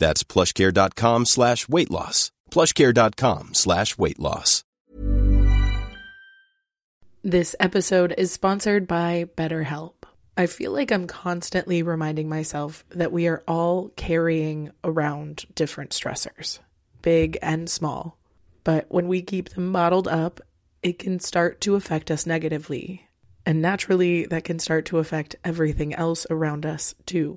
That's plushcare.com slash weight loss. plushcare.com slash weight loss. This episode is sponsored by BetterHelp. I feel like I'm constantly reminding myself that we are all carrying around different stressors, big and small. But when we keep them bottled up, it can start to affect us negatively. And naturally, that can start to affect everything else around us too.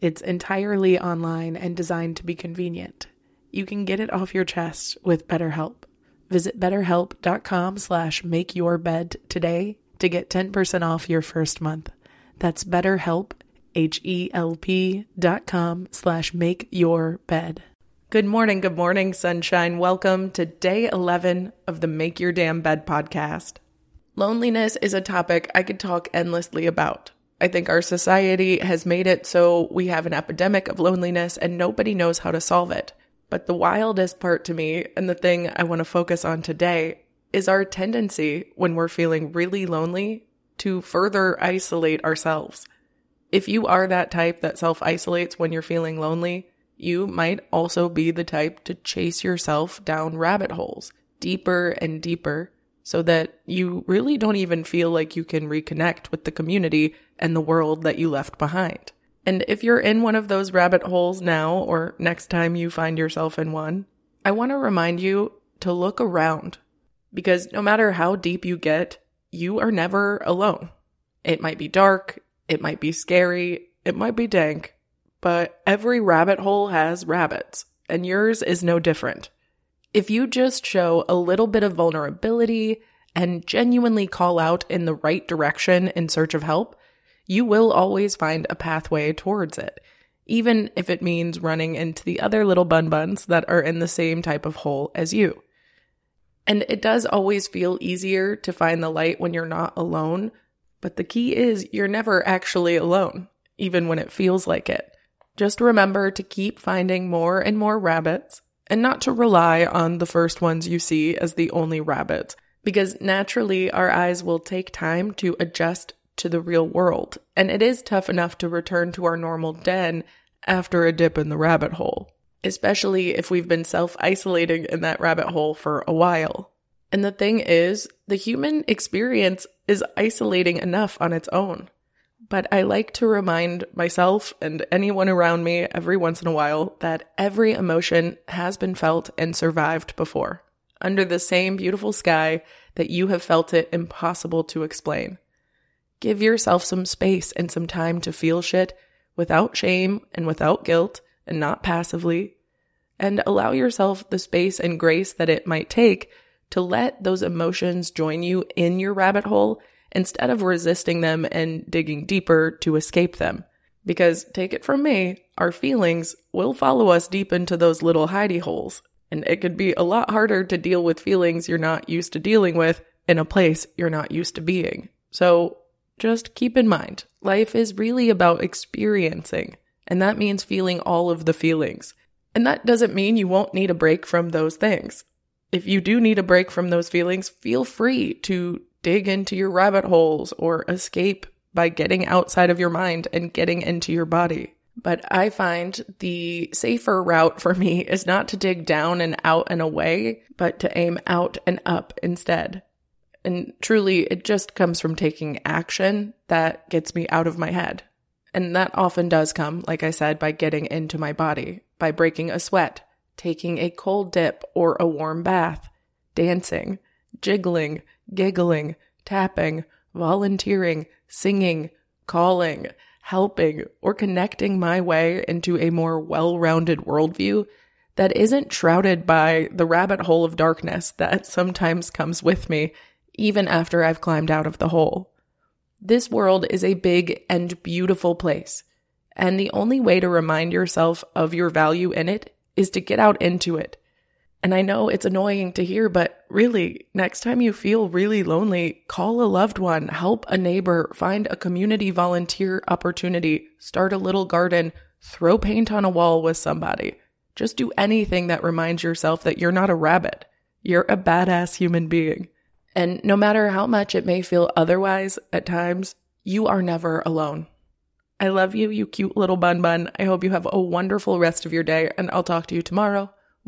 It's entirely online and designed to be convenient. You can get it off your chest with BetterHelp. Visit betterhelp.com slash make your bed today to get 10% off your first month. That's betterhelp, H-E-L-P dot com slash make your bed. Good morning, good morning, sunshine. Welcome to day 11 of the Make Your Damn Bed podcast. Loneliness is a topic I could talk endlessly about. I think our society has made it so we have an epidemic of loneliness and nobody knows how to solve it. But the wildest part to me, and the thing I want to focus on today, is our tendency when we're feeling really lonely to further isolate ourselves. If you are that type that self isolates when you're feeling lonely, you might also be the type to chase yourself down rabbit holes deeper and deeper so that you really don't even feel like you can reconnect with the community and the world that you left behind. And if you're in one of those rabbit holes now or next time you find yourself in one, I want to remind you to look around because no matter how deep you get, you are never alone. It might be dark, it might be scary, it might be dank, but every rabbit hole has rabbits, and yours is no different. If you just show a little bit of vulnerability and genuinely call out in the right direction in search of help, you will always find a pathway towards it, even if it means running into the other little bun buns that are in the same type of hole as you. And it does always feel easier to find the light when you're not alone, but the key is you're never actually alone, even when it feels like it. Just remember to keep finding more and more rabbits and not to rely on the first ones you see as the only rabbits, because naturally our eyes will take time to adjust to the real world, and it is tough enough to return to our normal den after a dip in the rabbit hole, especially if we've been self isolating in that rabbit hole for a while. And the thing is, the human experience is isolating enough on its own. But I like to remind myself and anyone around me every once in a while that every emotion has been felt and survived before, under the same beautiful sky that you have felt it impossible to explain. Give yourself some space and some time to feel shit without shame and without guilt and not passively. And allow yourself the space and grace that it might take to let those emotions join you in your rabbit hole instead of resisting them and digging deeper to escape them. Because take it from me, our feelings will follow us deep into those little hidey holes. And it could be a lot harder to deal with feelings you're not used to dealing with in a place you're not used to being. So just keep in mind, life is really about experiencing, and that means feeling all of the feelings. And that doesn't mean you won't need a break from those things. if you do need a break from those feelings, feel free to dig into your rabbit holes or escape by getting outside of your mind and getting into your body. But I find the safer route for me is not to dig down and out and away, but to aim out and up instead. And truly, it just comes from taking action that gets me out of my head. And that often does come, like I said, by getting into my body, by breaking a sweat, taking a cold dip or a warm bath, dancing, jiggling, giggling, tapping, volunteering, singing, calling, helping, or connecting my way into a more well rounded worldview that isn't shrouded by the rabbit hole of darkness that sometimes comes with me, even after I've climbed out of the hole. This world is a big and beautiful place, and the only way to remind yourself of your value in it is to get out into it and I know it's annoying to hear, but really, next time you feel really lonely, call a loved one, help a neighbor, find a community volunteer opportunity, start a little garden, throw paint on a wall with somebody. Just do anything that reminds yourself that you're not a rabbit. You're a badass human being. And no matter how much it may feel otherwise at times, you are never alone. I love you, you cute little bun bun. I hope you have a wonderful rest of your day, and I'll talk to you tomorrow